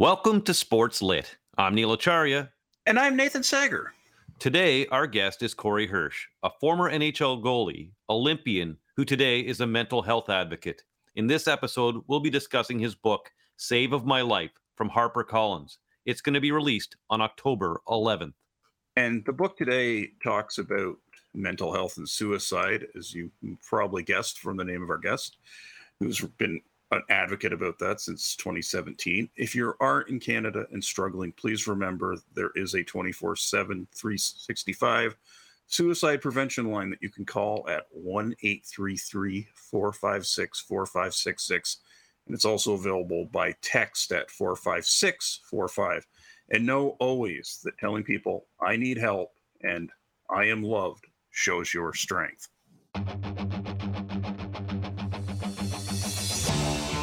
Welcome to Sports Lit. I'm Neil Acharya. And I'm Nathan Sager. Today, our guest is Corey Hirsch, a former NHL goalie, Olympian, who today is a mental health advocate. In this episode, we'll be discussing his book, Save of My Life, from HarperCollins. It's going to be released on October 11th. And the book today talks about mental health and suicide, as you probably guessed from the name of our guest, who's been an advocate about that since 2017. If you are in Canada and struggling, please remember there is a 24 7, 365 suicide prevention line that you can call at 1 833 456 4566. And it's also available by text at 45645. And know always that telling people, I need help and I am loved, shows your strength. Thank you.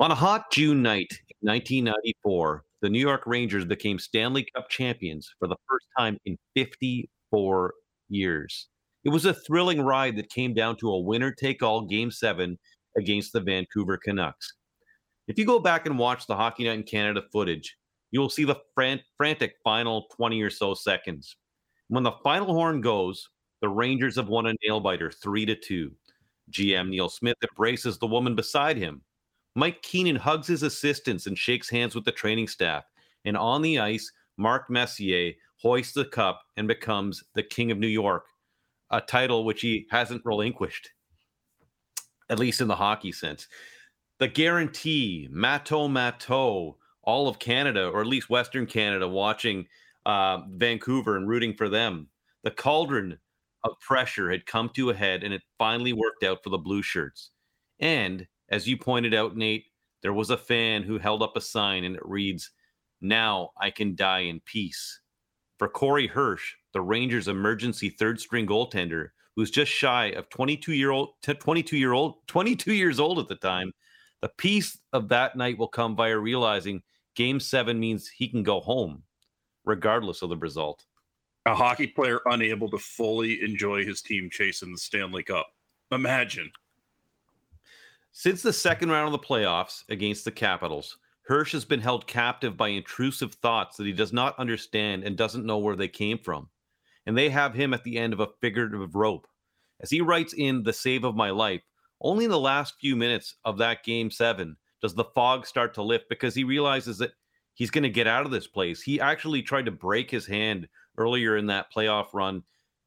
On a hot June night in 1994, the New York Rangers became Stanley Cup champions for the first time in 54 years. It was a thrilling ride that came down to a winner take all game seven against the Vancouver Canucks. If you go back and watch the Hockey Night in Canada footage, you will see the fran- frantic final 20 or so seconds. When the final horn goes, the Rangers have won a nail biter 3 to 2. GM Neil Smith embraces the woman beside him Mike Keenan hugs his assistants and shakes hands with the training staff. And on the ice, Mark Messier hoists the cup and becomes the King of New York, a title which he hasn't relinquished, at least in the hockey sense. The guarantee, Matteau Matteau, all of Canada, or at least Western Canada, watching uh, Vancouver and rooting for them. The cauldron of pressure had come to a head and it finally worked out for the Blue Shirts. And as you pointed out, Nate, there was a fan who held up a sign and it reads, Now I can die in peace. For Corey Hirsch, the Rangers' emergency third string goaltender, who's just shy of 22 year old 22 year old 22 years old at the time, the peace of that night will come via realizing game 7 means he can go home regardless of the result. A hockey player unable to fully enjoy his team chasing the Stanley Cup. Imagine. Since the second round of the playoffs against the Capitals, Hirsch has been held captive by intrusive thoughts that he does not understand and doesn't know where they came from. And they have him at the end of a figurative rope. As he writes in The Save of My Life, only in the last few minutes of that game seven does the fog start to lift because he realizes that he's going to get out of this place. He actually tried to break his hand earlier in that playoff run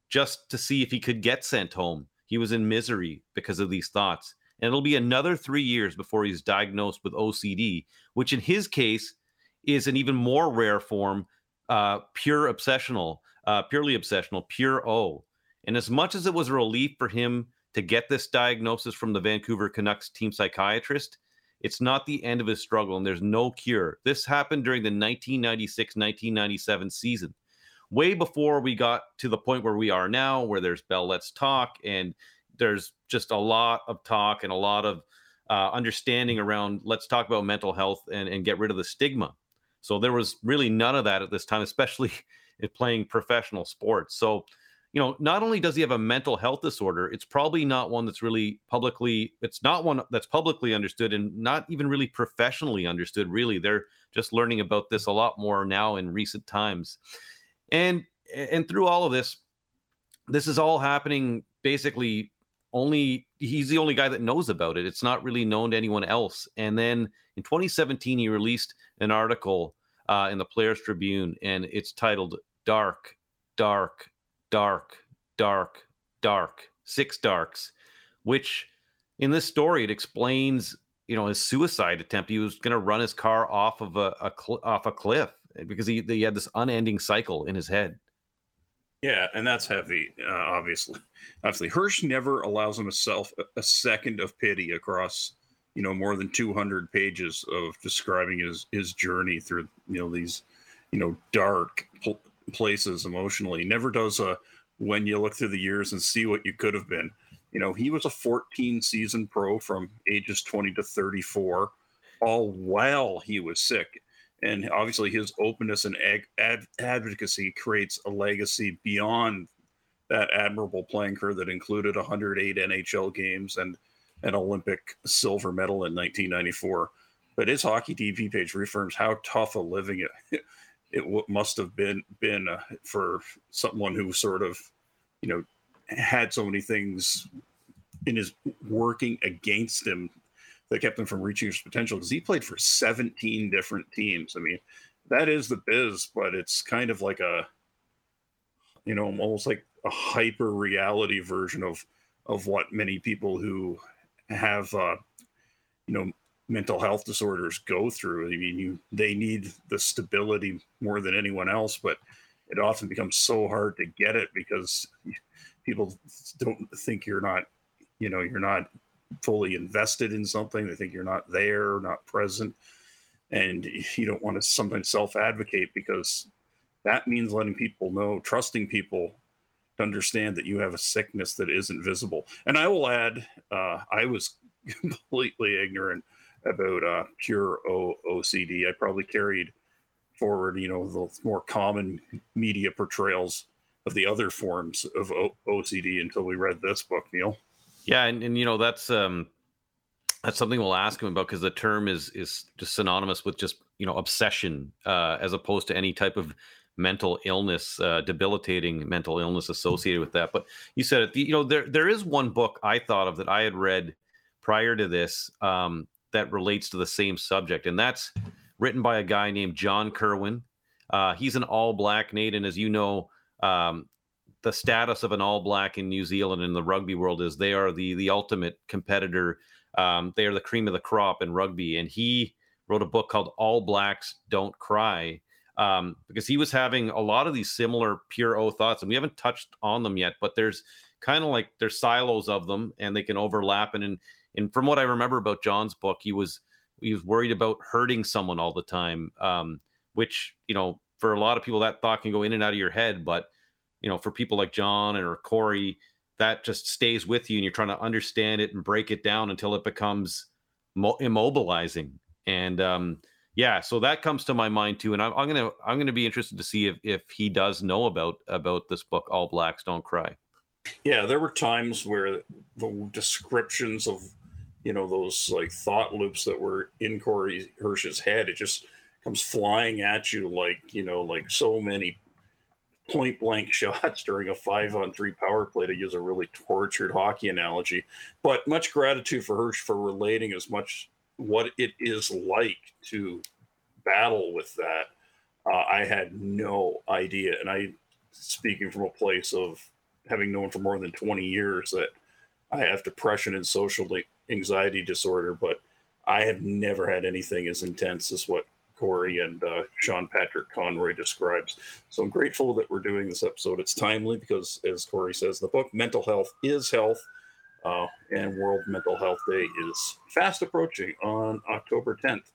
just to see if he could get sent home. He was in misery because of these thoughts and it'll be another three years before he's diagnosed with OCD, which in his case is an even more rare form, uh, pure obsessional, uh, purely obsessional, pure O. And as much as it was a relief for him to get this diagnosis from the Vancouver Canucks team psychiatrist, it's not the end of his struggle, and there's no cure. This happened during the 1996 1997 season, way before we got to the point where we are now, where there's Bell Let's Talk and there's just a lot of talk and a lot of uh, understanding around let's talk about mental health and, and get rid of the stigma. So there was really none of that at this time, especially playing professional sports. So, you know, not only does he have a mental health disorder, it's probably not one that's really publicly, it's not one that's publicly understood and not even really professionally understood, really. They're just learning about this a lot more now in recent times. And and through all of this, this is all happening basically only he's the only guy that knows about it. It's not really known to anyone else. And then in 2017, he released an article uh, in the Players Tribune, and it's titled "Dark, Dark, Dark, Dark, Dark: Six Darks," which in this story it explains, you know, his suicide attempt. He was going to run his car off of a, a cl- off a cliff because he, he had this unending cycle in his head. Yeah, and that's heavy, uh, obviously. Obviously, Hirsch never allows himself a, second of pity across, you know, more than 200 pages of describing his his journey through, you know, these you know, dark pl- places emotionally. He never does a when you look through the years and see what you could have been. You know, he was a 14 season pro from ages 20 to 34, all while he was sick. And obviously, his openness and ag- ad- advocacy creates a legacy beyond that admirable playing career that included 108 NHL games and an Olympic silver medal in 1994. But his HockeyDB page reaffirms how tough a living it it must have been been uh, for someone who sort of, you know, had so many things in his working against him that kept him from reaching his potential because he played for 17 different teams. I mean, that is the biz, but it's kind of like a, you know, almost like a hyper reality version of of what many people who have uh, you know mental health disorders go through. I mean, you they need the stability more than anyone else, but it often becomes so hard to get it because people don't think you're not, you know, you're not fully invested in something. They think you're not there, not present, and you don't want to sometimes self advocate because that means letting people know, trusting people to understand that you have a sickness that isn't visible. And I will add, uh, I was completely ignorant about uh, pure o- OCD. I probably carried forward, you know, the more common media portrayals of the other forms of o- OCD until we read this book, Neil. Yeah, and, and you know that's um that's something we'll ask him about because the term is is just synonymous with just you know obsession uh, as opposed to any type of mental illness, uh, debilitating mental illness associated with that. But you said it. You know, there there is one book I thought of that I had read prior to this um, that relates to the same subject, and that's written by a guy named John Kirwan. Uh, he's an All Black, Nate, and as you know, um, the status of an All Black in New Zealand in the rugby world is they are the the ultimate competitor. Um, they are the cream of the crop in rugby, and he wrote a book called All Blacks Don't Cry um, because he was having a lot of these similar pure O thoughts, and we haven't touched on them yet. But there's kind of like there's silos of them, and they can overlap. And, and and from what I remember about John's book, he was he was worried about hurting someone all the time, um, which you know for a lot of people that thought can go in and out of your head, but you know for people like John or Corey, that just stays with you, and you're trying to understand it and break it down until it becomes mo- immobilizing. And um, yeah, so that comes to my mind too, and I'm, I'm gonna I'm gonna be interested to see if if he does know about about this book, All Blacks Don't Cry. Yeah, there were times where the descriptions of you know those like thought loops that were in Corey Hirsch's head, it just comes flying at you like you know like so many point blank shots during a five on three power play to use a really tortured hockey analogy. But much gratitude for Hirsch for relating as much what it is like to battle with that. Uh, I had no idea, and I speaking from a place of having known for more than 20 years that I have depression and social anxiety disorder, but I have never had anything as intense as what Corey and uh, Sean Patrick Conroy describes. So I'm grateful that we're doing this episode. It's timely because, as Corey says the book, mental health is health, uh, and World Mental Health Day is fast approaching on October 10th.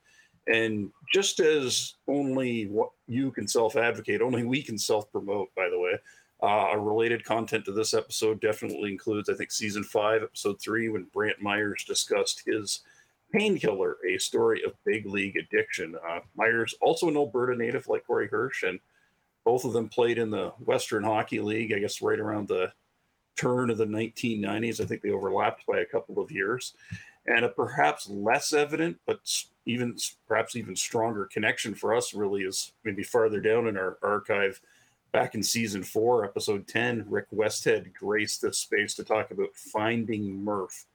And just as only what you can self advocate, only we can self promote, by the way. Uh, a related content to this episode definitely includes, I think, season five, episode three, when Brant Myers discussed his Painkiller, a story of big league addiction. Uh, Myers, also an Alberta native like Corey Hirsch, and both of them played in the Western Hockey League, I guess, right around the turn of the 1990s. I think they overlapped by a couple of years. And a perhaps less evident, but even perhaps even stronger connection for us really is maybe farther down in our archive. Back in season four, episode 10, Rick Westhead graced this space to talk about finding Murph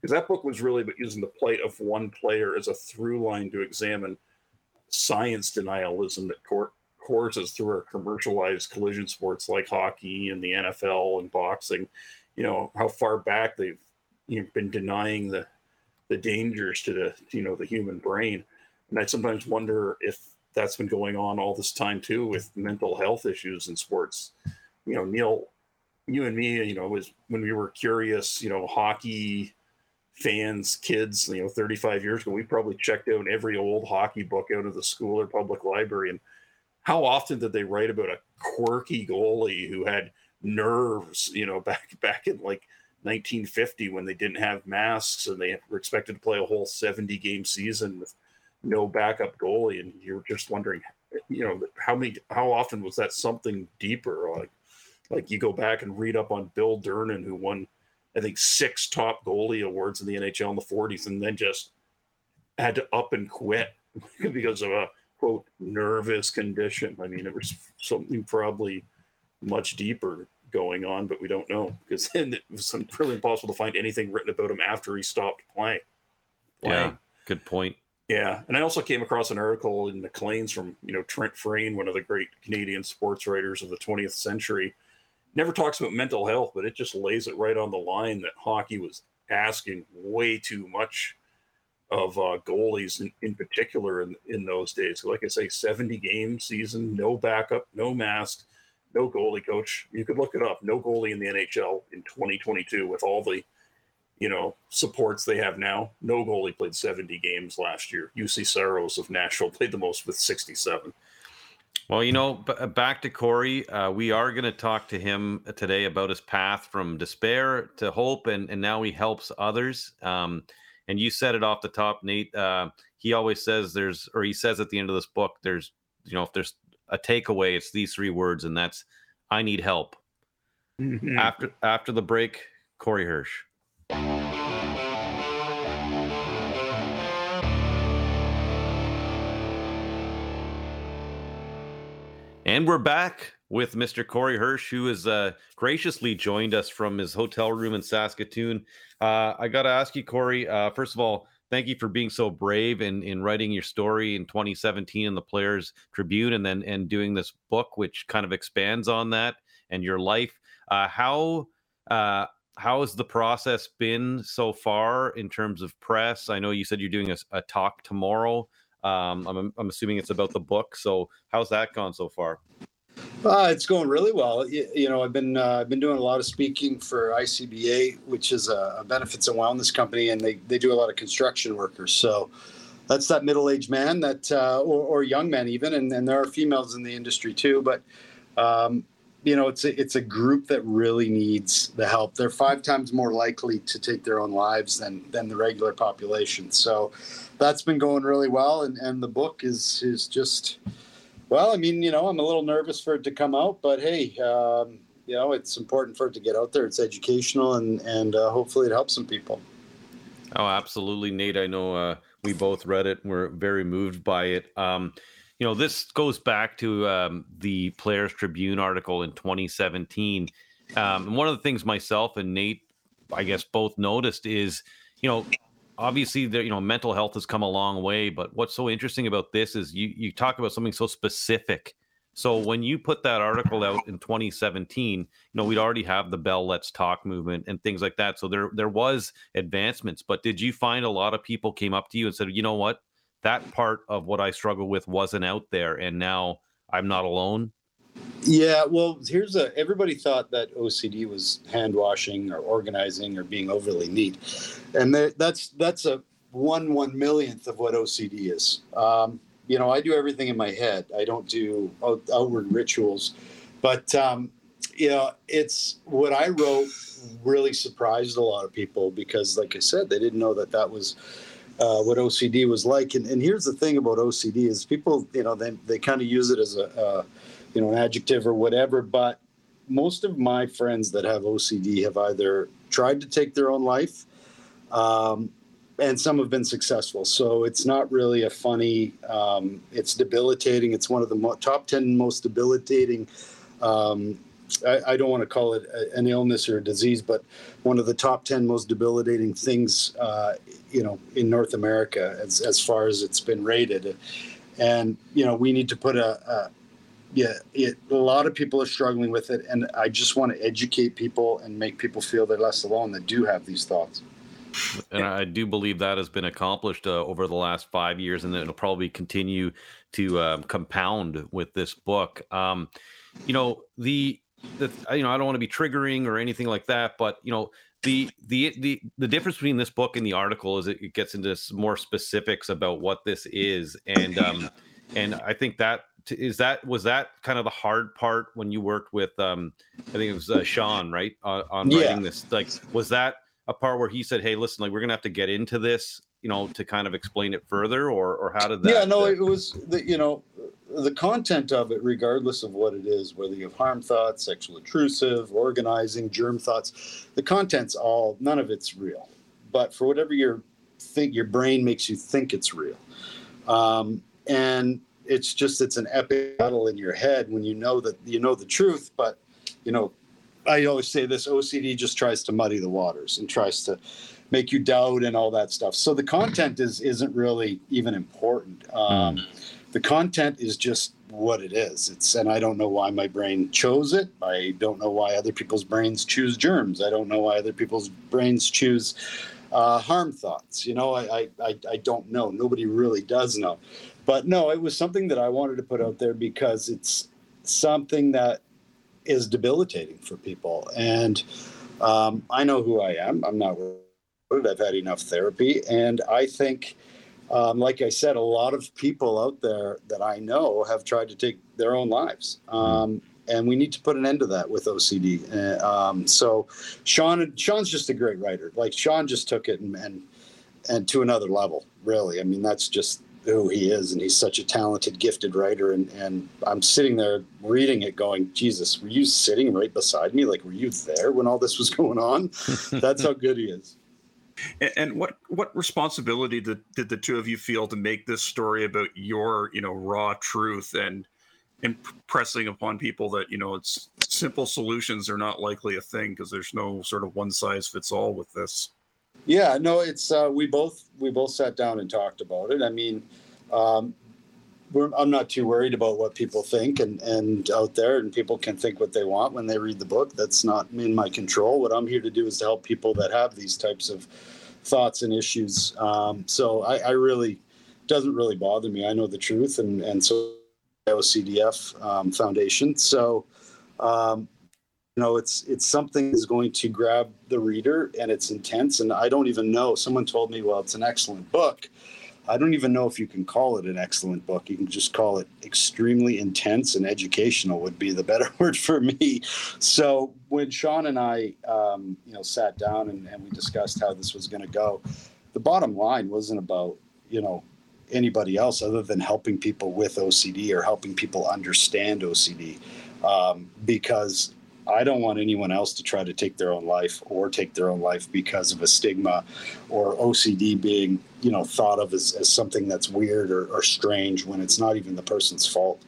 because that book was really using the plight of one player as a through line to examine science denialism that court courses through our commercialized collision sports like hockey and the NFL and boxing. You know how far back they've you know, been denying the the dangers to the you know the human brain, and I sometimes wonder if that's been going on all this time too with mental health issues in sports. You know, Neil, you and me, you know, was when we were curious, you know, hockey fans, kids, you know, 35 years ago, we probably checked out every old hockey book out of the school or public library. And how often did they write about a quirky goalie who had nerves, you know, back back in like 1950 when they didn't have masks and they were expected to play a whole 70 game season with no backup goalie? And you're just wondering you know how many how often was that something deeper? Like like you go back and read up on Bill Durnan who won I think six top goalie awards in the NHL in the 40s and then just had to up and quit because of a quote nervous condition. I mean, it was something probably much deeper going on, but we don't know because then it was really impossible to find anything written about him after he stopped playing. playing. Yeah, good point. Yeah, and I also came across an article in Maclean's from you know Trent Frayne, one of the great Canadian sports writers of the 20th century. Never talks about mental health, but it just lays it right on the line that hockey was asking way too much of uh, goalies in, in particular in, in those days. Like I say, 70 game season, no backup, no mask, no goalie coach. You could look it up. No goalie in the NHL in 2022 with all the, you know, supports they have now. No goalie played 70 games last year. Juuse Saros of Nashville played the most with 67. Well, you know, b- back to Corey. Uh, we are going to talk to him today about his path from despair to hope, and, and now he helps others. Um, and you said it off the top, Nate. Uh, he always says there's, or he says at the end of this book, there's, you know, if there's a takeaway, it's these three words, and that's "I need help." Mm-hmm. After after the break, Corey Hirsch. And we're back with Mr. Corey Hirsch, who has uh, graciously joined us from his hotel room in Saskatoon. Uh, I got to ask you, Corey. Uh, first of all, thank you for being so brave in in writing your story in 2017 in the Players Tribune, and then and doing this book, which kind of expands on that and your life. Uh, how uh, how has the process been so far in terms of press? I know you said you're doing a, a talk tomorrow. Um, I'm, I'm assuming it's about the book. So how's that gone so far? Uh, it's going really well. You, you know, I've been uh, I've been doing a lot of speaking for ICBA, which is a, a, benefits and wellness company, and they, they do a lot of construction workers. So that's that middle aged man that uh, or, or, young men even, and, and there are females in the industry too. But um, you know, it's a, it's a group that really needs the help. They're five times more likely to take their own lives than than the regular population. So that's been going really well, and and the book is is just well, I mean, you know, I'm a little nervous for it to come out, but hey, um, you know, it's important for it to get out there. It's educational, and and uh, hopefully it helps some people. Oh, absolutely, Nate. I know uh, we both read it. and We're very moved by it. Um, you know, this goes back to um, the Players Tribune article in 2017. Um, one of the things myself and Nate, I guess, both noticed is, you know, obviously the you know mental health has come a long way but what's so interesting about this is you you talk about something so specific. So when you put that article out in 2017 you know we'd already have the bell let's talk movement and things like that. So there there was advancements but did you find a lot of people came up to you and said you know what that part of what i struggle with wasn't out there and now i'm not alone yeah, well, here's a everybody thought that OCD was hand washing or organizing or being overly neat, and that's that's a one one millionth of what OCD is. Um, you know, I do everything in my head. I don't do out, outward rituals, but um, you know, it's what I wrote really surprised a lot of people because, like I said, they didn't know that that was. Uh, what OCD was like, and, and here's the thing about OCD is people, you know, they, they kind of use it as a, uh, you know, an adjective or whatever. But most of my friends that have OCD have either tried to take their own life, um, and some have been successful. So it's not really a funny. Um, it's debilitating. It's one of the mo- top ten most debilitating. Um, I, I, don't want to call it a, an illness or a disease, but one of the top ten most debilitating things, uh, you know, in North America as as far as it's been rated. And you know, we need to put a, a yeah, it, a lot of people are struggling with it, and I just want to educate people and make people feel they're less alone that do have these thoughts. And I do believe that has been accomplished uh, over the last five years, and it'll probably continue to um, compound with this book. Um, you know, the the you know I don't want to be triggering or anything like that, but you know the the the the difference between this book and the article is it, gets into more specifics about what this is, and um, and I think that is that was that kind of the hard part when you worked with um i think it was uh, sean right uh, on Yeah. writing this like was that a part where he said hey listen like we're gonna have to get into this you know to kind of explain it further or or how did that yeah, no, uh, it was the you know the content of it, regardless of what it is, whether you have harm thoughts, sexual intrusive, organizing, germ thoughts, the content's all none of it's real. But for whatever your think your brain makes you think it's real, um, and it's just it's an epic battle in your head when you know that you know the truth, but you know. I always say this OCD just tries to muddy the waters and tries to make you doubt and all that stuff. So the content is isn't really even important. Um, The content is just what it is. It's and I don't know why my brain chose it. I don't know why other people's brains choose germs. I don't know why other people's brains choose uh, harm thoughts. You know, I, I I I don't know. Nobody really does know. But no, it was something that I wanted to put out there because it's something that is debilitating for people and um, I know who I am. I'm not worried. I've had enough therapy, and I think, um, like I said, a lot of people out there that I know have tried to take their own lives, um, and we need to put an end to that with OCD. Uh, um, so, Sean, Sean's just a great writer. Like Sean just took it and and and to another level. Really, I mean, that's just who he is, and he's such a talented, gifted writer. And and I'm sitting there reading it, going, Jesus, were you sitting right beside me? Like, were you there when all this was going on? That's how good he is. And, and what what responsibility did, did the two of you feel to make this story about your you know raw truth and and pressing upon people that you know it's simple solutions are not likely a thing because there's no sort of one size fits all with this. Yeah, no, it's uh, we both we both sat down and talked about it. I mean, um, I'm not too worried about what people think and and out there, and people can think what they want when they read the book. That's not in my control. What I'm here to do is to help people that have these types of thoughts and issues. Um, so I, I really doesn't really bother me. I know the truth, and and so OCDF um, Foundation. So. Um, you know it's it's something that's going to grab the reader and it's intense and i don't even know someone told me well it's an excellent book i don't even know if you can call it an excellent book. You can just call it extremely intense and educational would be the better word for me. So when sean and i um, you know sat down and, and we discussed how this was going to go the bottom line wasn't about you know anybody else other than helping people with ocd or helping people understand ocd um, because I don't want anyone else to try to take their own life or take their own life because of a stigma or OCD being, you know, thought of as, as something that's weird or, or strange when it's not even the person's fault.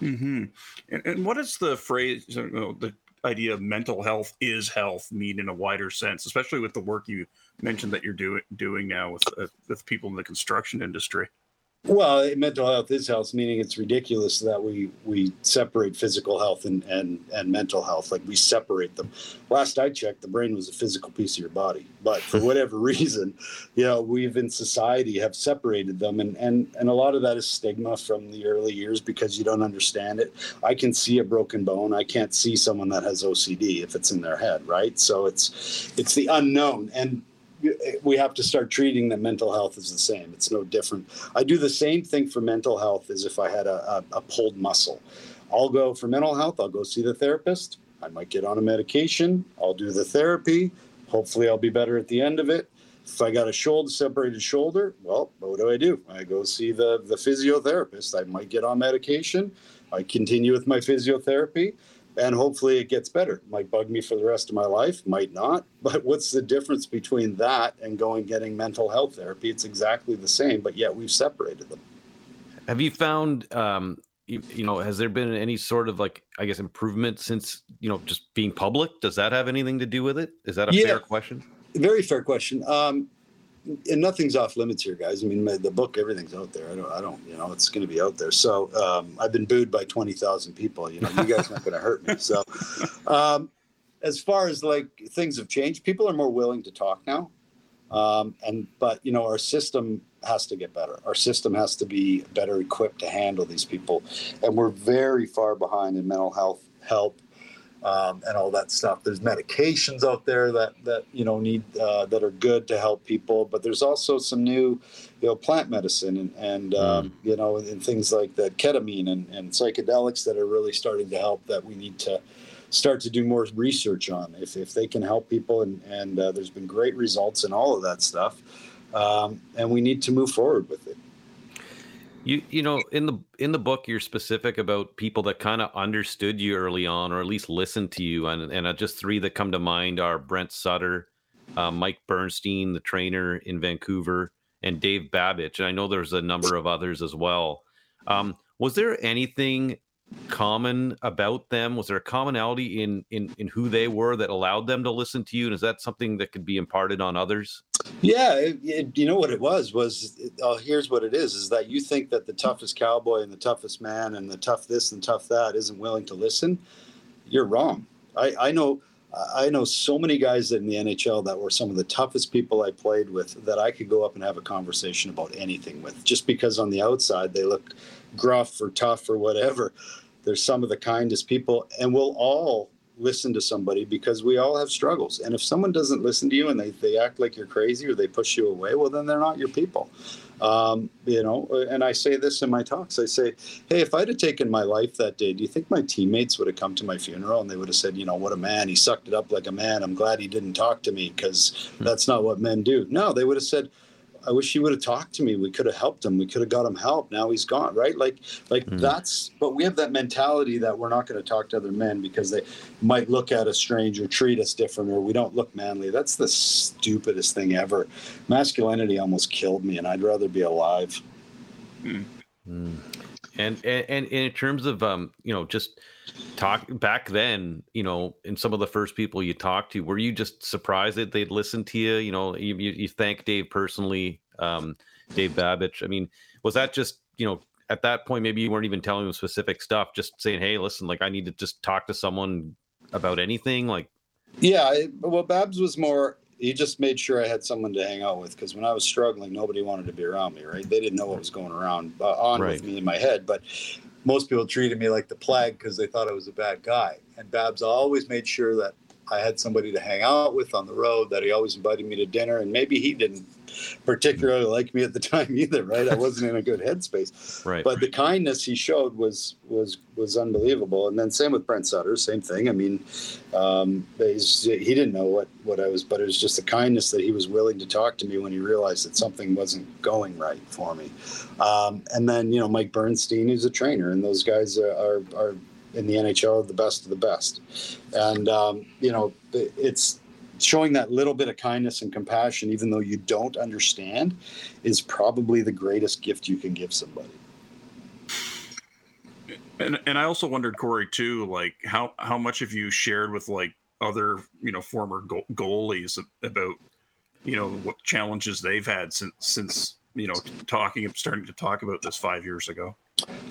Mm-hmm. And, and what does the phrase, you know, the idea of mental health is health mean in a wider sense, especially with the work you mentioned that you're doing doing now with uh, with people in the construction industry? Well, mental health is health, meaning it's ridiculous that we we separate physical health and, and, and mental health. Like we separate them. Last I checked, the brain was a physical piece of your body. But for whatever reason, you know, we've in society have separated them and, and, and a lot of that is stigma from the early years because you don't understand it. I can see a broken bone. I can't see someone that has OCD if it's in their head, right? So it's it's the unknown. And we have to start treating that mental health as the same. It's no different. I do the same thing for mental health as if I had a, a, a, pulled muscle. I'll go for mental health, I'll go see the therapist. I might get on a medication, I'll do the therapy. Hopefully, I'll be better at the end of it. If I got a shoulder separated shoulder, well, what do I do? I go see the, the physiotherapist. I might get on medication. I continue with my physiotherapy and hopefully it gets better. Might bug me for the rest of my life, might not. But what's the difference between that and going getting mental health therapy? It's exactly the same, but yet we've separated them. Have you found, um, you, you, know, has there been any sort of like, I guess, improvement since you know just being public? Does that have anything to do with it? Is that a yeah, fair question? Very fair question. Um, and nothing's off limits here, guys. I mean, the book, everything's out there. I don't, I don't, you know, it's going to be out there. So um, I've been booed by twenty thousand people. You know, you guys not going to hurt me. So, um, as far as like things have changed, people are more willing to talk now. Um, and but you know, our system has to get better. Our system has to be better equipped to handle these people, and we're very far behind in mental health help. Um, and all that stuff. There's medications out there that that you know need uh, that are good to help people, but there's also some new, you know, plant medicine and and um, mm. you know and things like that ketamine and, and psychedelics that are really starting to help that we need to start to do more research on if, if they can help people and and uh, there's been great results in all of that stuff um, and we need to move forward with it you you know in the in the book you're specific about people that kind of understood you early on or at least listened to you and and uh, just three that come to mind are Brent Sutter, uh, Mike Burnstein, the trainer in Vancouver, and Dave Babych. And I know there's a number of others as well. Um, was there anything common about them? Was there a commonality in in in who they were that allowed them to listen to you? And is that something that could be imparted on others? Yeah, it, it, you know what it was was oh, here's what it is: is that you think that the toughest cowboy and the toughest man and the tough this and tough that isn't willing to listen. You're wrong. I, I know. I know so many guys in the NHL that were some of the toughest people I played with that I could go up and have a conversation about anything with, just because on the outside they look gruff or tough or whatever. They're some of the kindest people, and we'll all listen to somebody because we all have struggles. And if someone doesn't listen to you and they, they act like you're crazy or they push you away, well, then they're not your people. Um, you know, and I say this in my talks. I say, hey, if I'd have taken my life that day, do you think my teammates would have come to my funeral and they would have said, you know, what a man. He sucked it up like a man. I'm glad he didn't talk to me because hmm. that's not what men do. No, they would have said, I wish he would have talked to me. We could have helped him. We could have got him help. Now he's gone, right? Like, like mm. that's. But we have that mentality that we're not going to talk to other men because they might look at us strange or treat us different, or we don't look manly. That's the stupidest thing ever. Masculinity almost killed me, and I'd rather be alive. Mm. Mm. And, and and in terms of um, you know, just talk back then you know in some of the first people you talked to were you just surprised that they'd listen to you? You know you, you, you thank dave personally um, dave babych. I mean was that just you know at that point maybe you weren't even telling them specific stuff just saying hey listen like i need to just talk to someone about anything? Like yeah well babs was more he just made sure I had someone to hang out with because when I was struggling, nobody wanted to be around me. Right? They didn't know what was going around uh, on right. with me in my head. But most people treated me like the plague because they thought I was a bad guy. And Babs always made sure that I had somebody to hang out with on the road, that he always invited me to dinner. And maybe he didn't particularly like me at the time either, right? I wasn't in a good headspace. Right. But the kindness he showed was was was unbelievable. And then same with Brent Sutter, same thing. I mean, um, he didn't know what what I was, but it was just the kindness that he was willing to talk to me when he realized that something wasn't going right for me. Um, and then you know Mike Burnstein, who's a trainer, and those guys are, are, are in the NHL, the best of the best. And um, you know, it's showing that little bit of kindness and compassion, even though you don't understand, is probably the greatest gift you can give somebody. And and I also wondered, Corey, too, like how how much have you shared with like other you know former goalies about you know what challenges they've had since since you know talking starting to talk about this five years ago?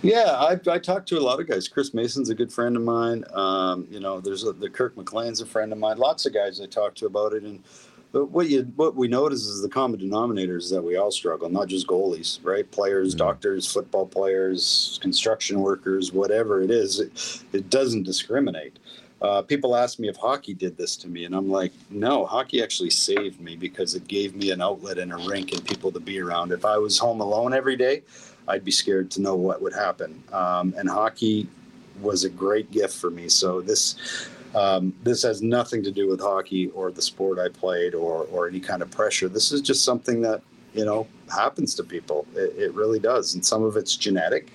Yeah i, I talked to a lot of guys. Chris mason's a good friend of mine. Um, you know there's a, the kirk mclean's a friend of mine. Lots of guys i talked to about it and but what you what we notice is the common denominators is that we all struggle not just goalies right? Players mm-hmm. doctors football players construction workers whatever it is it, it doesn't discriminate uh, people ask me if hockey did this to me, and I'm like, no, hockey actually saved me because it gave me an outlet and a rink and people to be around. If I was home alone every day, I'd be scared to know what would happen. Um, and hockey was a great gift for me. So this um, this has nothing to do with hockey or the sport I played or or any kind of pressure. This is just something that you know happens to people. It, it really does, and some of it's genetic,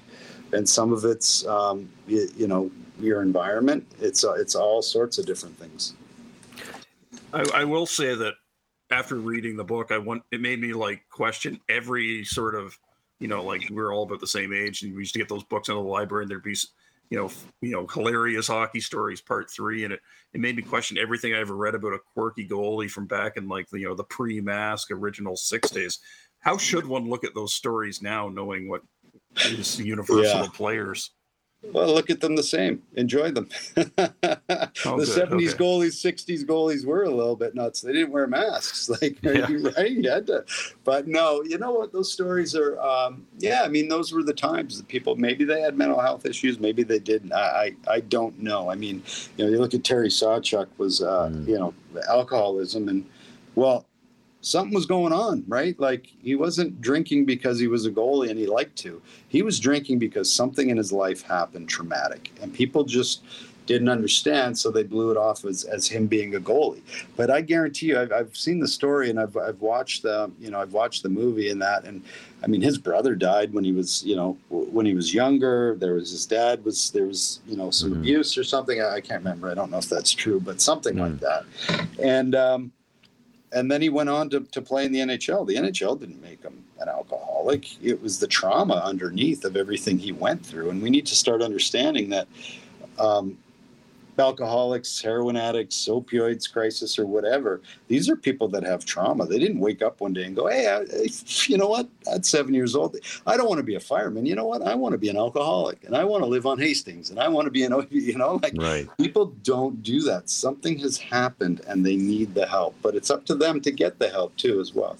and some of it's um, you, you know your environment. It's uh, it's all sorts of different things. I, I, will say that after reading the book, I want it made me like question every sort of you know like we are all about the same age, and we used to get those books in the library, and there'd be you know you know hilarious hockey stories part three, and it it made me question everything I ever read about a quirky goalie from back in like the, you know the pre-mask original six days. How should one look at those stories now, knowing what is universal yeah. players? Well, look at them the same. Enjoy them. the. 70s okay. goalies, 60s goalies were a little bit nuts. They didn't wear masks, like yeah. right. You had to, but no, you know what? Those stories are. Um, yeah, I mean, those were the times that people maybe they had mental health issues, maybe they didn't. I I, I don't know. I mean, you know, you look at Terry Sawchuk was uh, mm. you know alcoholism and well something was going on, right? Like he wasn't drinking because he was a goalie and he liked to. He was drinking because something in his life happened traumatic, and people just didn't understand, so they blew it off as, as him being a goalie. But I guarantee you, I've, I've seen the story and I've, I've watched the you know I've watched the movie and that, and I mean his brother died when he was you know when he was younger. There was his dad was there was you know some mm-hmm. abuse or something. I, I, can't remember. I don't know if that's true, but something mm-hmm. like that. And um, and then he went on to, to play in the NHL. The NHL didn't make him an alcoholic. It was the trauma underneath of everything he went through. And we need to start understanding that um, alcoholics, heroin addicts, opioids crisis, or whatever. These are people that have trauma. They didn't wake up one day and go, "Hey, I, you know what? At seven years old, I don't want to be a fireman. You know what? I want to be an alcoholic, and I want to live on Hastings, and I want to be an, you know, like right. people don't do that. Something has happened, and they need the help. But it's up to them to get the help too, as well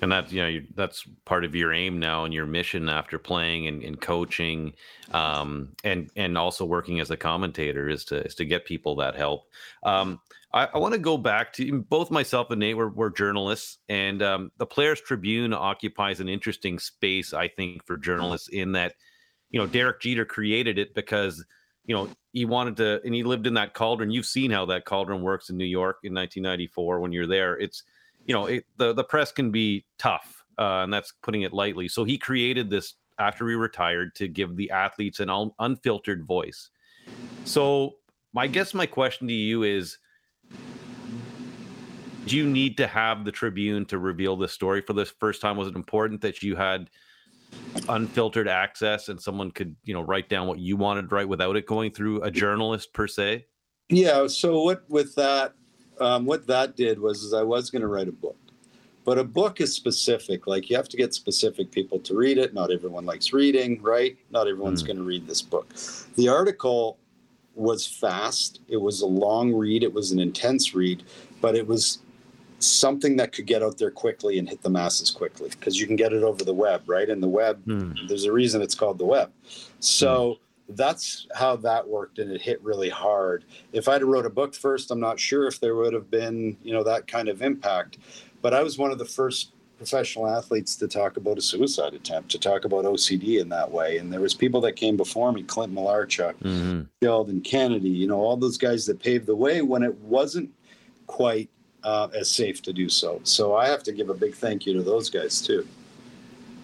and that's you know that's part of your aim now and your mission after playing and, and coaching um, and and also working as a commentator is to is to get people that help. Um, I, I want to go back to both myself and Nate were, were journalists and um, the Players Tribune occupies an interesting space I think for journalists in that you know Derek Jeter created it because you know he wanted to and he lived in that cauldron. You've seen how that cauldron works in New York in 1994 when you're there. It's you know it, the the press can be tough, uh, and that's putting it lightly. So he created this after he retired to give the athletes an un- unfiltered voice. So I guess my question to you is do you need to have the Tribune to reveal this story for this first time? Was it important that you had unfiltered access and someone could, you know, write down what you wanted to write without it going through a journalist per se? Yeah. So what with that, um, what that did was is I was going to write a book, but a book is specific. Like you have to get specific people to read it. Not everyone likes reading, right? Not everyone's mm. going to read this book. The article was fast. It was a long read. It was an intense read, but it was something that could get out there quickly and hit the masses quickly because you can get it over the web, right? And the web, mm. there's a reason it's called the web. So. Mm that's how that worked and it hit really hard. If i'd have wrote a book first i'm not sure if there would have been you know that kind of impact. But i was one of the first professional athletes to talk about a suicide attempt to talk about ocd in that way. And there was people that came before me clint malarchuk mm-hmm. sheldon kennedy you know all those guys that paved the way when it wasn't quite uh, as safe to do so. So i have to give a big thank you to those guys too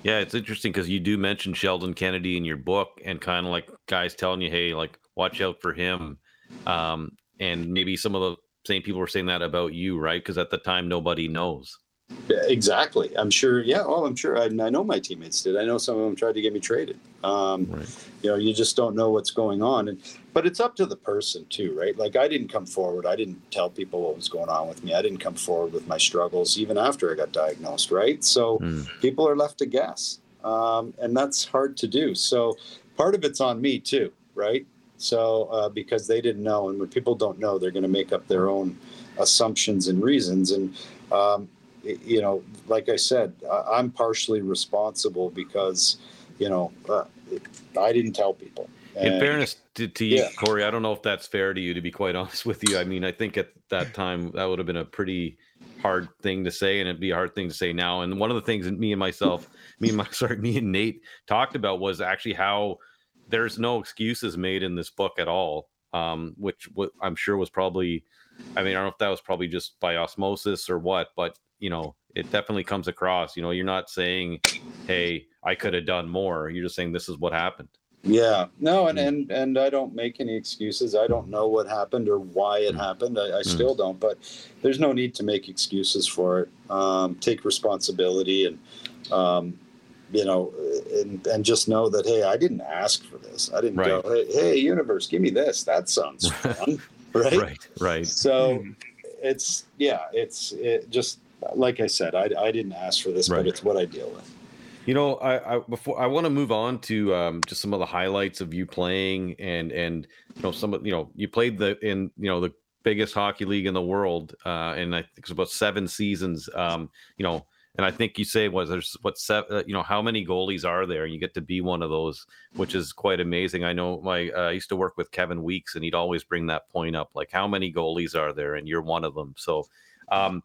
yeah, it's interesting because you do mention Sheldon Kennedy in your book, and kind of like guys telling you, "Hey, like watch out for him," um, and maybe some of the same people were saying that about you, right? Because at the time, nobody knows. Exactly. I'm sure. Yeah. Oh, I'm sure. I, I, know my teammates did. I know some of them tried to get me traded. Um, right. You know, you just don't know what's going on. And, but it's up to the person too, right? Like I didn't come forward. I didn't tell people what was going on with me. I didn't come forward with my struggles even after I got diagnosed, right? So mm. people are left to guess. Um, and that's hard to do. So part of it's on me too, right? So uh, because they didn't know, and when people don't know, they're going to make up their own assumptions and reasons. And um, you know, like I said, I'm partially responsible because, you know, uh, I didn't tell people. In fairness to, to you, yeah. Corey, I don't know if that's fair to you, to be quite honest with you. I mean, I think at that time that would have been a pretty hard thing to say, and it'd be a hard thing to say now. And one of the things that me and myself, me and my sorry, me and Nate talked about was actually how there's no excuses made in this book at all. Um, which what I'm sure was probably, I mean, I don't know if that was probably just by osmosis or what, but you know, it definitely comes across. You know, you're not saying, "Hey, I could have done more." You're just saying this is what happened. Yeah, no, and mm. and and I don't make any excuses. I don't know what happened or why it mm. happened. I, I mm. still don't. But there's no need to make excuses for it. Um, take responsibility and. Um, you know, and, and just know that hey, I didn't ask for this. I didn't right. go, hey, hey, universe, give me this. That sounds fun, right? Right, right. So mm. it's yeah, it's it just like I said, I, I didn't ask for this, right. but it's what I deal with. You know, I, I before I want to move on to um, just some of the highlights of you playing and and you know some of you know you played the in you know the biggest hockey league in the world uh, and I think it's about seven seasons. Um, you know, and I think you say was there's what seven, uh, you know how many goalies are there, and you get to be one of those, which is quite amazing. I know my uh, I used to work with Kevin Weeks, and he'd always bring that point up, like how many goalies are there, and you're one of them. So, um,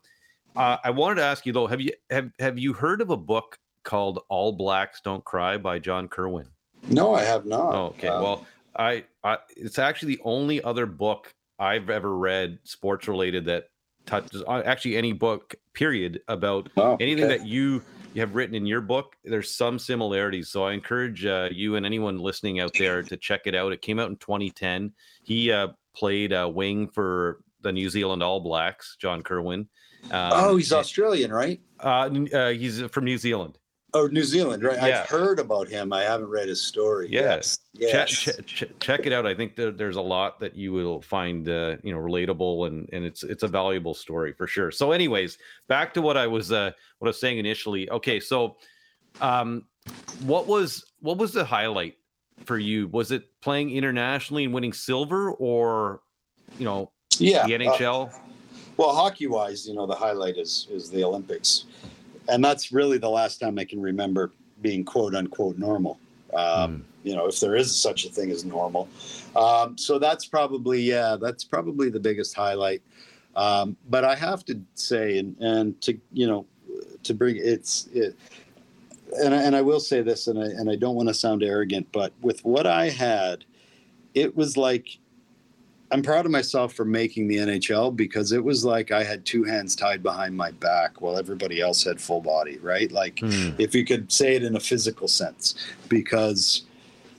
uh, I wanted to ask you though, have you have have you heard of a book called All Blacks Don't Cry by John Kirwan? No, I have not. Oh, okay, um, well, I, I it's actually the only other book I've ever read sports related that touches uh, actually any book period about oh, anything okay. that you you have written in your book there's some similarities. So i encourage uh, you and anyone listening out there to check it out. It came out in 2010 he uh, played a wing for the new zealand all blacks john kirwan um, oh he's australian right? Uh, uh, he's from new zealand Oh, New Zealand, right? Yeah. I've heard about him. I haven't read his story. Yes, yes. Check, check, check it out. I think there, there's a lot that you will find, uh, you know, relatable, and and it's it's a valuable story for sure. So, anyways, back to what I was uh, what I was saying initially. Okay, so, um, what was what was the highlight for you? Was it playing internationally and winning silver, or you know, yeah, the NHL? Uh, well, hockey wise, you know, the highlight is is the Olympics and that's really the last time I can remember being quote unquote normal. Um, mm. You know, if there is such a thing as normal. Um, so that's probably yeah, that's probably the biggest highlight. Um, but I have to say, and and to you know, to bring it's it, and I, and I will say this, and I and I don't want to sound arrogant, but with what I had, it was like I'm proud of myself for making the NHL because it was like I had two hands tied behind my back while everybody else had full body, right? Like mm. if you could say it in a physical sense, because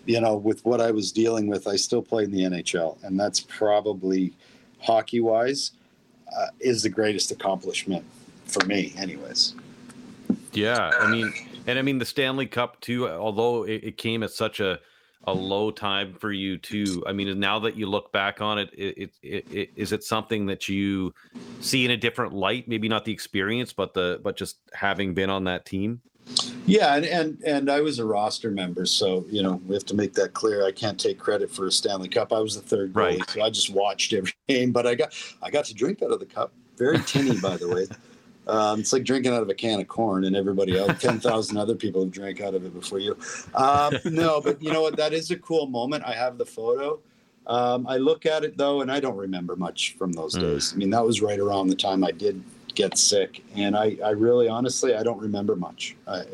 you know, with what I was dealing with, I still played in the NHL, and that's probably hockey wise uh, is the greatest accomplishment for me, anyways. Yeah, I mean, and I mean the Stanley Cup too. Although it, it came at such a a low time for you too? I mean, now that you look back on it, it, it, it is it something that you see in a different light? Maybe not the experience, but the but just having been on that team. Yeah, and, and and I was a roster member, so you know we have to make that clear. I can't take credit for a Stanley Cup. I was the third goalie, right. so I just watched every game. But I got I got to drink out of the cup. Very tinny, by the way. Um, it's like drinking out of a can of corn, and everybody else, ten thousand other people have drank out of it before you. Um, no, but you know what? That is a cool moment. I have the photo. Um, I look at it though, and I don't remember much from those mm. days. I mean, that was right around the time I did get sick, and I, I really, honestly, I don't remember much. I,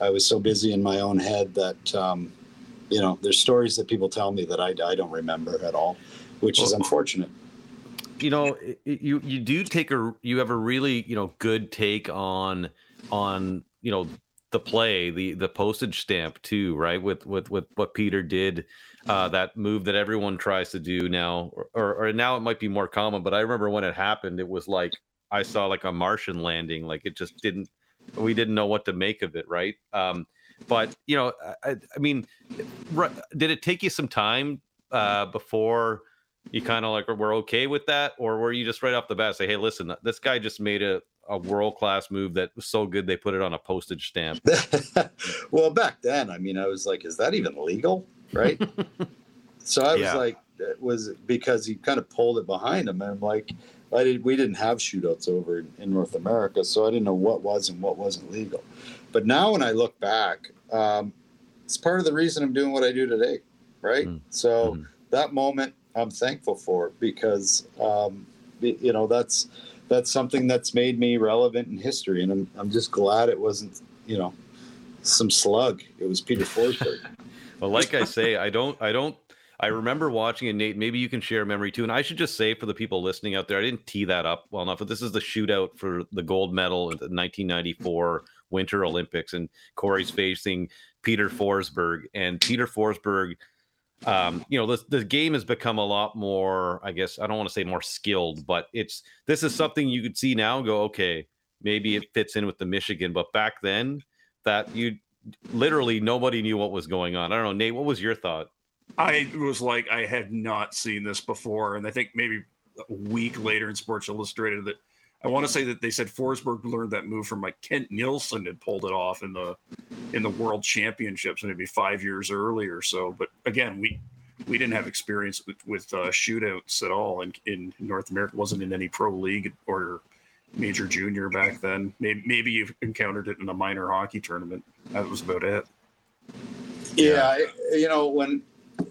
I was so busy in my own head that, um, you know, there's stories that people tell me that I, I don't remember at all, which well, is unfortunate you know, you you do take a you have a really you know good take on on you know the play the the postage stamp too right? With with with what peter did uh that move that everyone tries to do now or or now it might be more common but i remember when it happened it was like i saw like a martian landing like it just didn't we didn't know what to make of it right? Um but you know i, I mean did it take you some time uh before you kind of like were okay with that, or were you just right off the bat say, "Hey, listen, this guy just made a a world class move that was so good they put it on a postage stamp." well, back then, I mean, I was like, "Is that even legal?" Right? so I was like, "It was because he kind of pulled it behind him," and I'm like. I did, we didn't have shootouts over in, in North America, so I didn't know what was and what wasn't legal. But now, when I look back, um, it's part of the reason I'm doing what I do today, right? Mm. So mm. that moment I'm thankful for because um, you know that's that's something that's made me relevant in history, and I'm I'm just glad it wasn't you know some slug. It was Peter Forsberg. well, like I say, I don't I don't I remember watching it, Nate. Maybe you can share a memory too. And I should just say for the people listening out there, I didn't tee that up well enough, but this is the shootout for the gold medal in the 1994 Winter Olympics, and Corey's facing Peter Forsberg, and Peter Forsberg um, you know, the, the game has become a lot more, I guess, I don't want to say more skilled, but it's this is something you could see now and go, okay, maybe it fits in with the Michigan. But back then, that you literally nobody knew what was going on. I don't know, Nate, what was your thought? I was like, I had not seen this before. And I think maybe a week later in Sports Illustrated that I want to say that they said Forsberg learned that move from like Kent Nilsson had pulled it off in the in the World Championships maybe five years earlier. So, but again, we we didn't have experience with, with uh, shootouts at all in, in North America. wasn't in any pro league or major junior back then. Maybe, maybe you've encountered it in a minor hockey tournament. That was about it. Yeah, yeah. you know when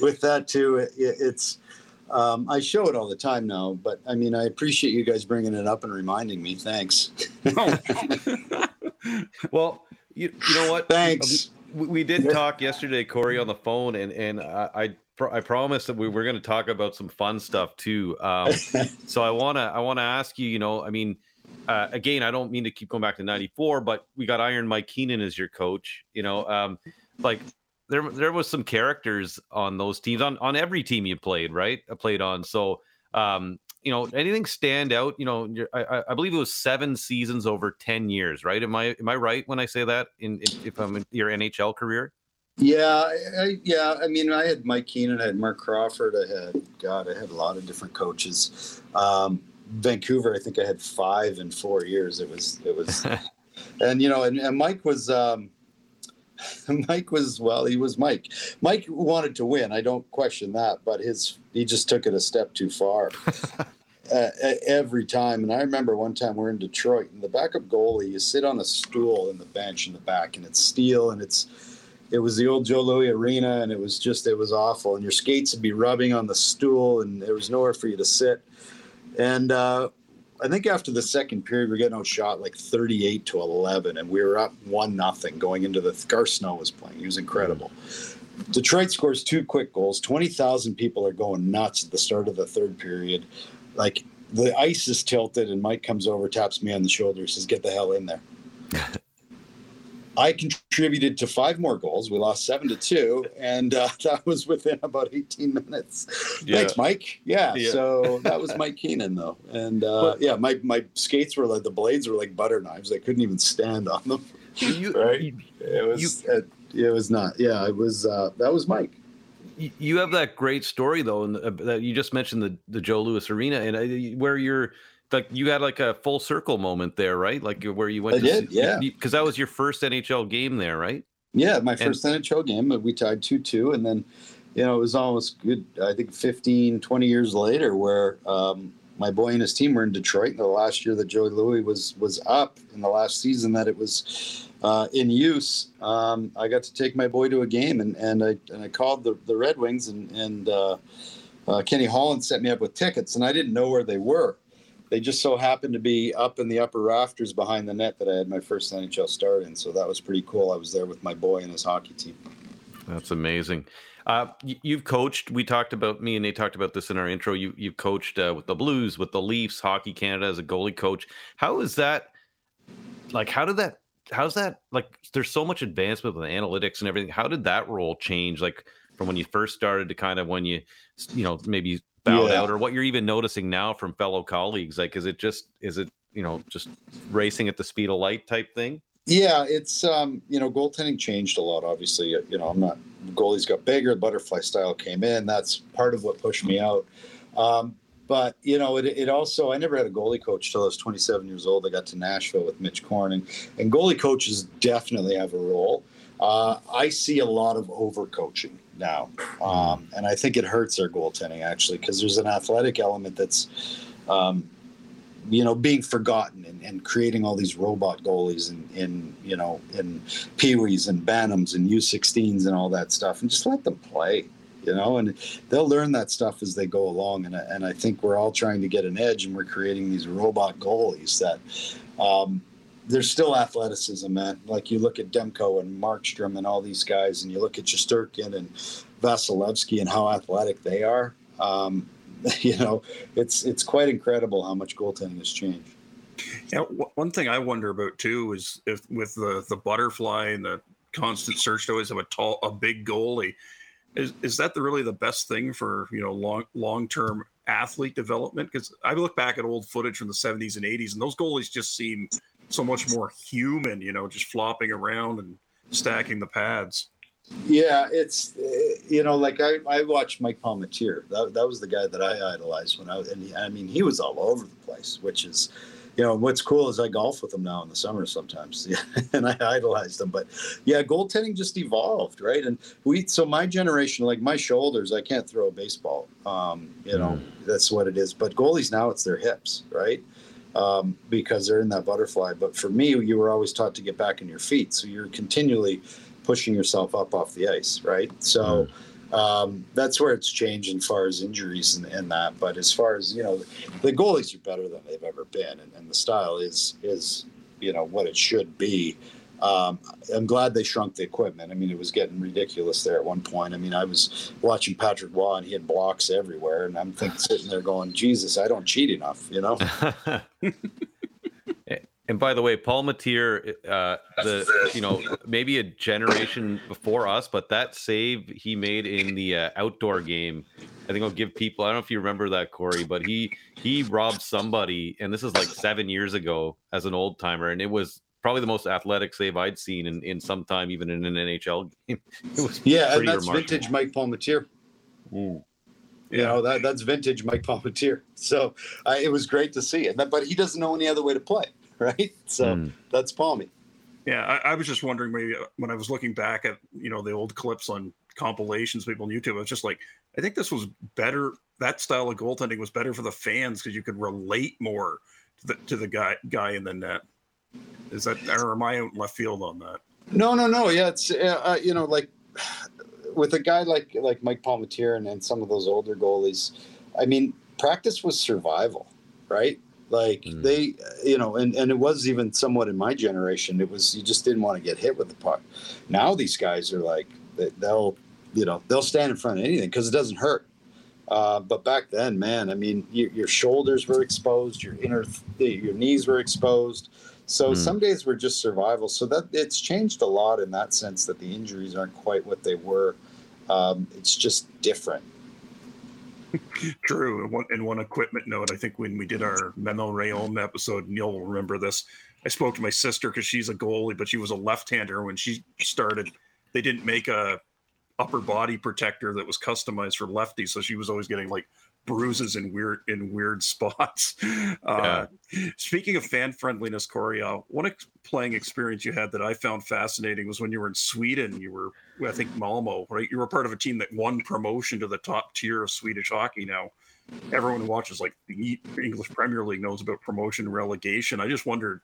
with that too, it, it's um, I show it all the time now, but I mean, I appreciate you guys bringing it up and reminding me. Thanks. well, you, you know what? Thanks. We, we did talk yesterday, Corey, on the phone, and and I I, I promised that we were going to talk about some fun stuff too. Um, so I wanna I wanna ask you, you know, I mean. Uh, again, I don't mean to keep going back to '94, but we got Iron Mike Keenan as your coach. You know, um, like there there was some characters on those teams on on every team you played, right? I played on. So um, you know, anything stand out? You know, I, I believe it was seven seasons over ten years, right? Am I am I right when I say that? In, in if I'm in your NHL career? Yeah, I, yeah. I mean, I had Mike Keenan, I had Mark Crawford, I had God, I had a lot of different coaches. Um, Vancouver, I think I had five in four years. It was it was, and you know, and, and Mike was. Um, Mike was well, he was Mike. Mike wanted to win. I don't question that, but his he just took it a step too far. uh, every time, and I remember one time we're in Detroit, and the backup goalie, you sit on a stool in the bench in the back, and it's steel, and it's it was the old Joe Louis Arena, and it was just it was awful, and your skates would be rubbing on the stool, and there was nowhere for you to sit, and uh, I think after the second period, we are getting outshot like 38 to 11, and we were up one nothing going into the. Garth Snow was playing; he was incredible. Detroit scores two quick goals. 20,000 people are going nuts at the start of the third period. Like the ice is tilted, and Mike comes over, taps me on the shoulder, says, "Get the hell in there." I contributed to five more goals. We lost seven to two, and uh, that was within about 18 minutes. Yeah. Thanks, Mike. Yeah, yeah, So that was Mike Keenan, though, and uh, but, yeah, my my skates were like the blades were like butter knives. I couldn't even stand on them. You, right? You, it was. You, it, it, was not. Yeah, it was. Uh, that was Mike. You have that great story though, and uh, that you just mentioned the the Joe Louis Arena, and uh, where you're like you had like a full circle moment there, right? Like where you went. I to did, see, yeah. Because that was your first NHL game there, right? Yeah, my first and, NHL game. We tied two two, and then you know it was almost good. I think 15, 20 years later, where um, my boy and his team were in Detroit. The last year that Joe Louis was was up in the last season that it was uh, in use, um, I got to take my boy to a game, and, and I and I called the, the Red Wings, and and uh, uh, Kenny Holland set me up with tickets, and I didn't know where they were they just so happened to be up in the upper rafters behind the net that I had my first NHL start in. So that was pretty cool. I was there with my boy and his hockey team. That's amazing. Uh, you've coached. We talked about me and they talked about this in our intro. You you've coached uh, with the Blues, with the Leafs, Hockey Canada as a goalie coach. How is that? Like, how did that? How's that? Like, there's so much advancement with analytics and everything. How did that role change? Like from when you first started to kind of when you, you know, maybe bowed yeah. out or what you're even noticing now from fellow colleagues like is it just is it you know just racing at the speed of light type thing? Yeah it's um you know goaltending changed a lot obviously you know i'm not goalies got bigger butterfly style came in that's part of what pushed me out. Um but you know it, it also i never had a goalie coach till i was 27 years old. I got to nashville with mitch corning and goalie coaches definitely have a role uh, i see a lot of overcoaching now, um, and I think it hurts our goaltending actually because there's an athletic element that's, um, you know, being forgotten and, and, creating all these robot goalies in you know in peewees and bantams and U16s and all that stuff, and just let them play. You know, and they'll learn that stuff as they go along. And, and I think we're all trying to get an edge, and we're creating these robot goalies that um, there's still athleticism, man. Like you look at Demko and Markstrom and all these guys, and you look at Shesterkin and Vasilevskiy and how athletic they are. Um, you know, it's it's quite incredible how much goaltending has changed. Yeah, one thing I wonder about too is if with the the butterfly and the constant search to always have a tall, a big goalie, is is that the really the best thing for you know long long term athlete development? Because I look back at old footage from the 70s and 80s, and those goalies just seem so much more human, you know, just flopping around and stacking the pads. Yeah, it's eh, you know, like I, I watched Mike Palmateer. That, that was the guy that I idolized when I was, and he, I mean, he was all over the place. Which is, you know, what's cool is I golf with him now in the summer sometimes, yeah, and I idolized him. But yeah, goaltending just evolved, right? And we, so my generation, like my shoulders, I can't throw a baseball. Um, you know, mm. that's what it is. But goalies now, it's their hips, right? Um, because they're in that butterfly. But for me, you were always taught to get back on your feet, so you're continually pushing yourself up off the ice, right? So mm. um, that's where it's changed as far as injuries and, and, that. But as far as you know, the goalies are better than they've ever been, and, and the style is is you know what it should be. Um, I'm glad they shrunk the equipment. I mean, it was getting ridiculous there at one point. I mean, I was watching Patrick Roy and he had blocks everywhere, and I'm thinking, sitting there going, "Jesus, I don't cheat enough," you know. And by the way, Palmateer, uh, the you know maybe a generation before us, but that save he made in the uh, outdoor game, I think I'll give people. I don't know if you remember that, Corey, but he he robbed somebody, and this is like seven years ago as an old timer, and it was probably the most athletic save I'd seen in in some time, even in an NHL game. It was yeah, and that's remarkable. vintage Mike Palmateer. Mm. You know that that's vintage Mike Palmateer. So uh, it was great to see it, but he doesn't know any other way to play. right? So mm. that's Palmy. Yeah, I, I, was just wondering maybe uh, when I was looking back at you know the old clips on compilations, people on YouTube, I was just like, I think this was better. That style of goaltending was better for the fans because you could relate more to the to the guy guy in the net. Is that or am I out left field on that? No, no, no. Yeah, it's uh, uh you know like with a guy like like Mike Palmateer and, and some of those older goalies. I mean, practice was survival, right? Like mm. they, you know, and, and it was even somewhat in my generation. It was you just didn't want to get hit with the puck. Now these guys are like they'll, you know, they'll stand in front of anything because it doesn't hurt. Uh, but back then, man, I mean, your, your, shoulders were exposed, your inner, your knees were exposed. So mm. some days were just survival. So that it's changed a lot in that sense that the injuries aren't quite what they were. Um, it's just different. True. And one, and one equipment note, I think when we did our Manon Rhéaume episode, Neil will remember this. I spoke to my sister because she's a goalie, but she was a left-hander when she started. They didn't make a upper body protector that was customized for lefties, so she was always getting like bruises in weird in weird spots. Uh, speaking of fan friendliness, Corey, uh, one ex- playing experience you had that I found fascinating was when you were in Sweden. You were, I think, Malmo, right? You were part of a team that won promotion to the top tier of Swedish hockey. Now, everyone who watches like the English Premier League knows about promotion and relegation. I just wondered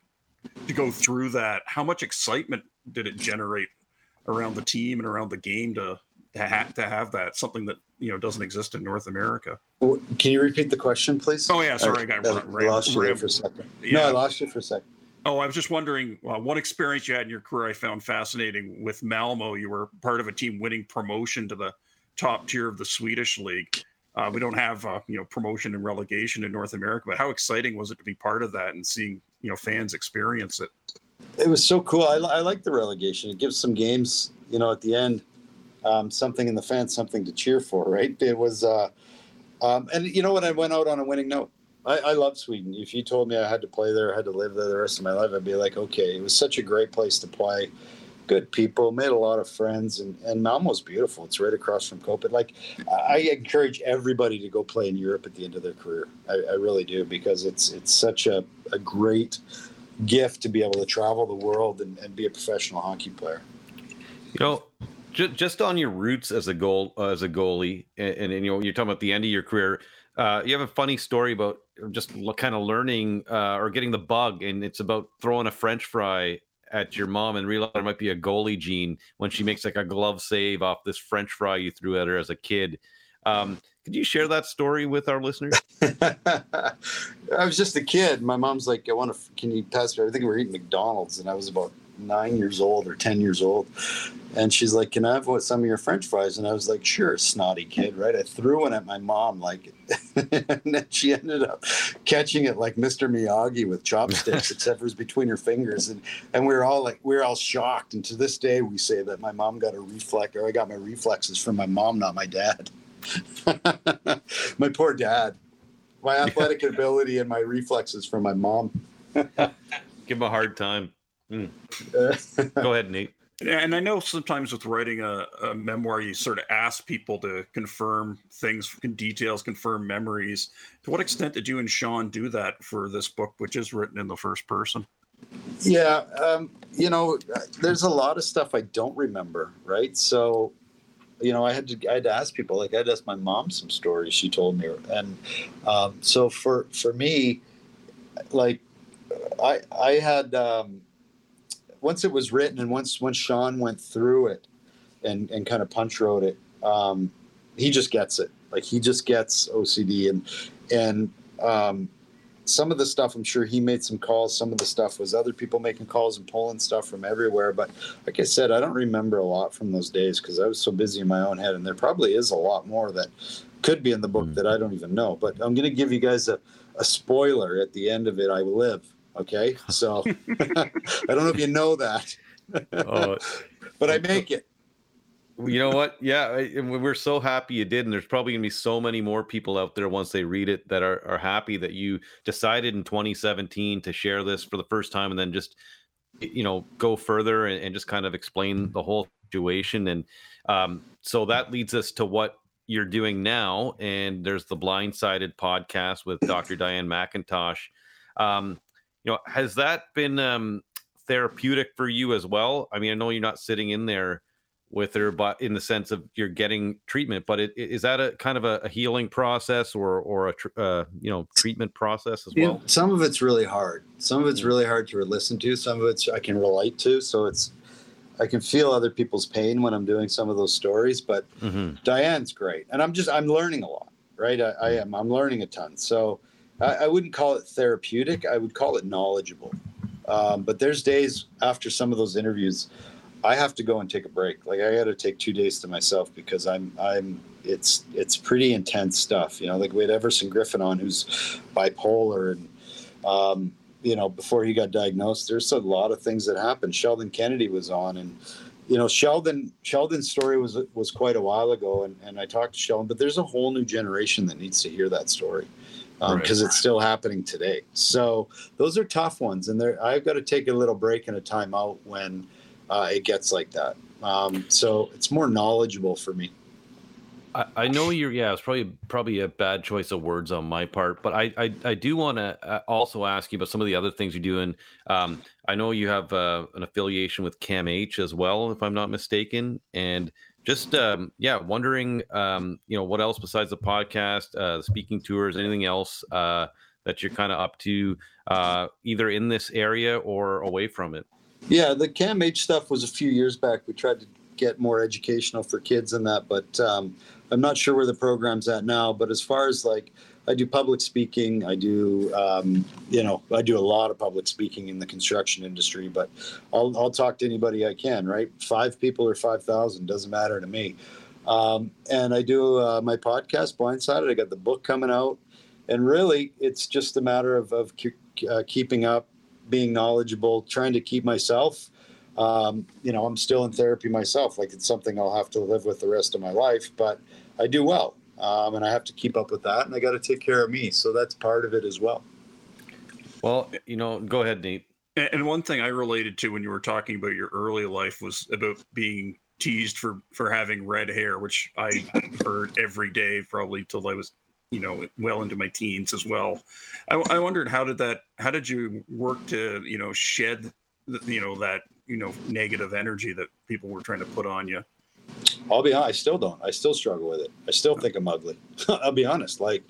to go through that. How much excitement did it generate around the team and around the game to to, ha- to have that something that you know doesn't exist in North America. Can you repeat the question, please? Oh yeah, sorry, I, got I lost you for a second. Yeah. No, I lost you for a second. Oh, I was just wondering uh, one experience you had in your career I found fascinating with Malmo. You were part of a team winning promotion to the top tier of the Swedish league. Uh, we don't have uh, you know promotion and relegation in North America, but how exciting was it to be part of that and seeing you know fans experience it? It was so cool. I, I like the relegation. It gives some games, you know, at the end um, something in the fans, something to cheer for, right? It was, uh, um, and you know what? I went out on a winning note. I, I love Sweden. If you told me I had to play there, I had to live there the rest of my life, I'd be like, okay, it was such a great place to play. Good people, made a lot of friends, and, and Malmo's beautiful. It's right across from Copenhagen. Like, I encourage everybody to go play in Europe at the end of their career. I, I really do because it's it's such a, a great gift to be able to travel the world and, and be a professional hockey player. You know, just, just on your roots as a goal uh, as a goalie, and, and, and, you know you're talking about the end of your career. Uh, you have a funny story about just kind of learning uh, or getting the bug, and it's about throwing a French fry at your mom and realize there might be a goalie gene when she makes like a glove save off this French fry you threw at her as a kid. Um, could you share that story with our listeners? I was just a kid. My mom's like, "I want to. Can you pass me?" I think we were eating McDonald's, and I was about nine years old or 10 years old. And she's like, Can I have some of your french fries? And I was like, Sure, snotty kid, right? I threw one at my mom, like, and then she ended up catching it like Mr. Miyagi with chopsticks, except it was between her fingers. And, and we were all like, we were all shocked. And to this day, we say that my mom got a reflex, or I got my reflexes from my mom, not my dad. my poor dad. My athletic ability and my reflexes from my mom. Give him a hard time. Mm. Go ahead, Nate. And I know sometimes with writing a, a, memoir, you sort of ask people to confirm things, details, confirm memories. To what extent did you and Sean do that for this book, which is written in the first person? Yeah, um, you know, there's a lot of stuff I don't remember, right? So, you know, I had to I had to ask people. Like I had to ask my mom some stories she told me, and um, so for for me, like I I had. Um, once it was written and once once Sean went through it and and kind of punch wrote it, um, he just gets it. Like he just gets OCD and and um, some of the stuff I'm sure he made some calls. Some of the stuff was other people making calls and pulling stuff from everywhere. But like I said, I don't remember a lot from those days because I was so busy in my own head. And there probably is a lot more that could be in the book mm. that I don't even know. But I'm going to give you guys a, a spoiler at the end of it. I live. Okay, so I don't know if you know that, oh, but I make it. You know what? Yeah, we're so happy you did, and there's probably gonna be so many more people out there once they read it that are are happy that you decided in 2017 to share this for the first time, and then just you know go further and, and just kind of explain the whole situation. And um, so that leads us to what you're doing now. And there's the Blindsided podcast with Dr. Diane McIntosh. Um, you know, has that been um, therapeutic for you as well? I mean, I know you're not sitting in there with her, but in the sense of you're getting treatment, but it, is that a kind of a, a healing process or or a tr- uh, you know treatment process as well? Yeah, some of it's really hard. Some of it's mm. really hard to listen to. Some of it's I can relate to. So it's I can feel other people's pain when I'm doing some of those stories. But mm-hmm. Diane's great, and I'm just I'm learning a lot. Right, I, I mm. am. I'm learning a ton. So I, I, wouldn't call it therapeutic. I would call it knowledgeable. Um, but there's days after some of those interviews, I have to go and take a break. Like I got to take two days to myself because I'm I'm it's it's pretty intense stuff. You know, like we had Everson Griffen on, who's bipolar, and um, you know before he got diagnosed, there's a lot of things that happened. Sheldon Kennedy was on, and you know Sheldon Sheldon's story was was quite a while ago, and and I talked to Sheldon, but there's a whole new generation that needs to hear that story because um, right. it's still happening today. So those are tough ones, and I've got to take a little break and a time out when uh, it gets like that. Um, so it's more knowledgeable for me. I, I know you're. Yeah, it's probably probably a bad choice of words on my part, but I I, I do want to uh, also ask you about some of the other things you're doing. Um, I know you have uh, an affiliation with CAMH as well, if I'm not mistaken, and just um, yeah, wondering um, you know what else besides the podcast, uh, speaking tours, anything else uh, that you're kind of up to, uh, either in this area or away from it. Yeah, the CAMH stuff was a few years back. We tried to get more educational for kids and that, but um, I'm not sure where the program's at now. But as far as like I do public speaking. I do, um, you know, I do a lot of public speaking in the construction industry. But I'll I'll talk to anybody I can. Right, five people or five thousand doesn't matter to me. Um, and I do uh, my podcast, Blindsided. I got the book coming out, and really, it's just a matter of of uh, keeping up, being knowledgeable, trying to keep myself. Um, you know, I'm still in therapy myself. Like it's something I'll have to live with the rest of my life, but I do well um, and I have to keep up with that, and I got to take care of me. So that's part of it as well. Well, you know, go ahead, Nate. And one thing I related to when you were talking about your early life was about being teased for for having red hair, which I heard every day probably till I was you know well into my teens as well. I, I wondered how did that how did you work to you know shed the, you know that you know negative energy that people were trying to put on you. I'll be honest, I still don't. I still struggle with it. I still think I'm ugly. I'll be honest, like,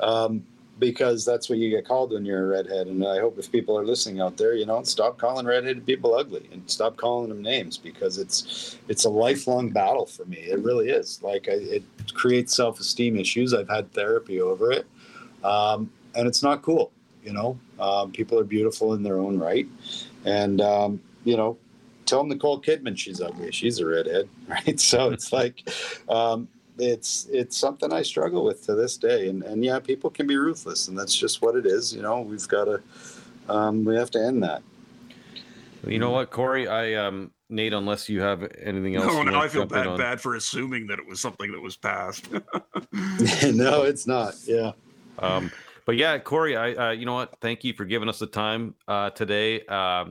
um, because that's what you get called when you're a redhead. And I hope if people are listening out there, you know, stop calling redheaded people ugly and stop calling them names because it's it's a lifelong battle for me. It really is. Like, I, it creates self esteem issues. I've had therapy over it, um, and it's not cool. You know, um, people are beautiful in their own right, and um, you know, tell Nicole Kidman she's ugly. She's a redhead, right? So it's like, um, it's it's something I struggle with to this day. And and yeah, people can be ruthless, and that's just what it is. You know, we've got to um, we have to end that. You know what, Corey? I um Nate, unless you have anything else. No, now I feel bad, bad for assuming that it was something that was passed. no, it's not. Yeah. Um, but yeah, Corey, I uh, you know what? Thank you for giving us the time uh, today. Uh,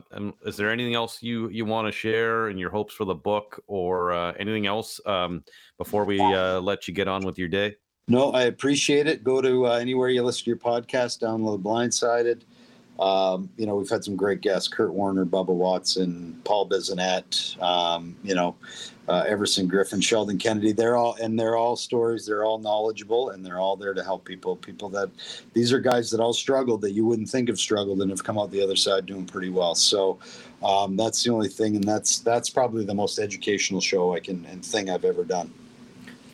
is there anything else you you want to share in your hopes for the book or uh, anything else um, before we uh, let you get on with your day? No, I appreciate it. Go to uh, anywhere you listen to your podcast. Download Blindsided. Um, you know, we've had some great guests: Kurt Warner, Bubba Watson, Paul Bissonnette. Um, you know, uh, Everson Griffen, Sheldon Kennedy. They're all and they're all stories. They're all knowledgeable, and they're all there to help people. People that these are guys that all struggled that you wouldn't think have struggled and have come out the other side doing pretty well. So um, that's the only thing, and that's that's probably the most educational show I can and thing I've ever done.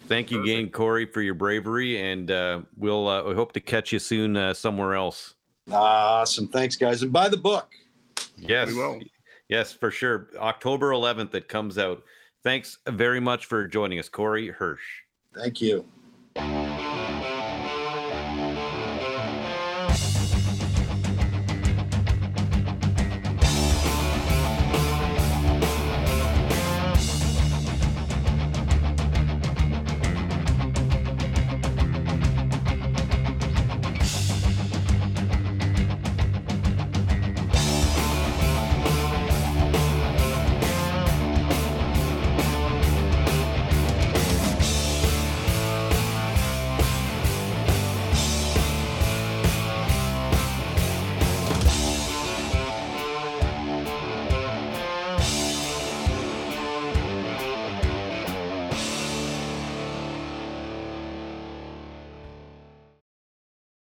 Thank you again, Corey, for your bravery, and uh, we'll uh, we hope to catch you soon uh, somewhere else. Awesome, thanks, guys, and buy the book. Yes, yes, for sure. October 11th, it comes out. Thanks very much for joining us, Corey Hirsch. Thank you.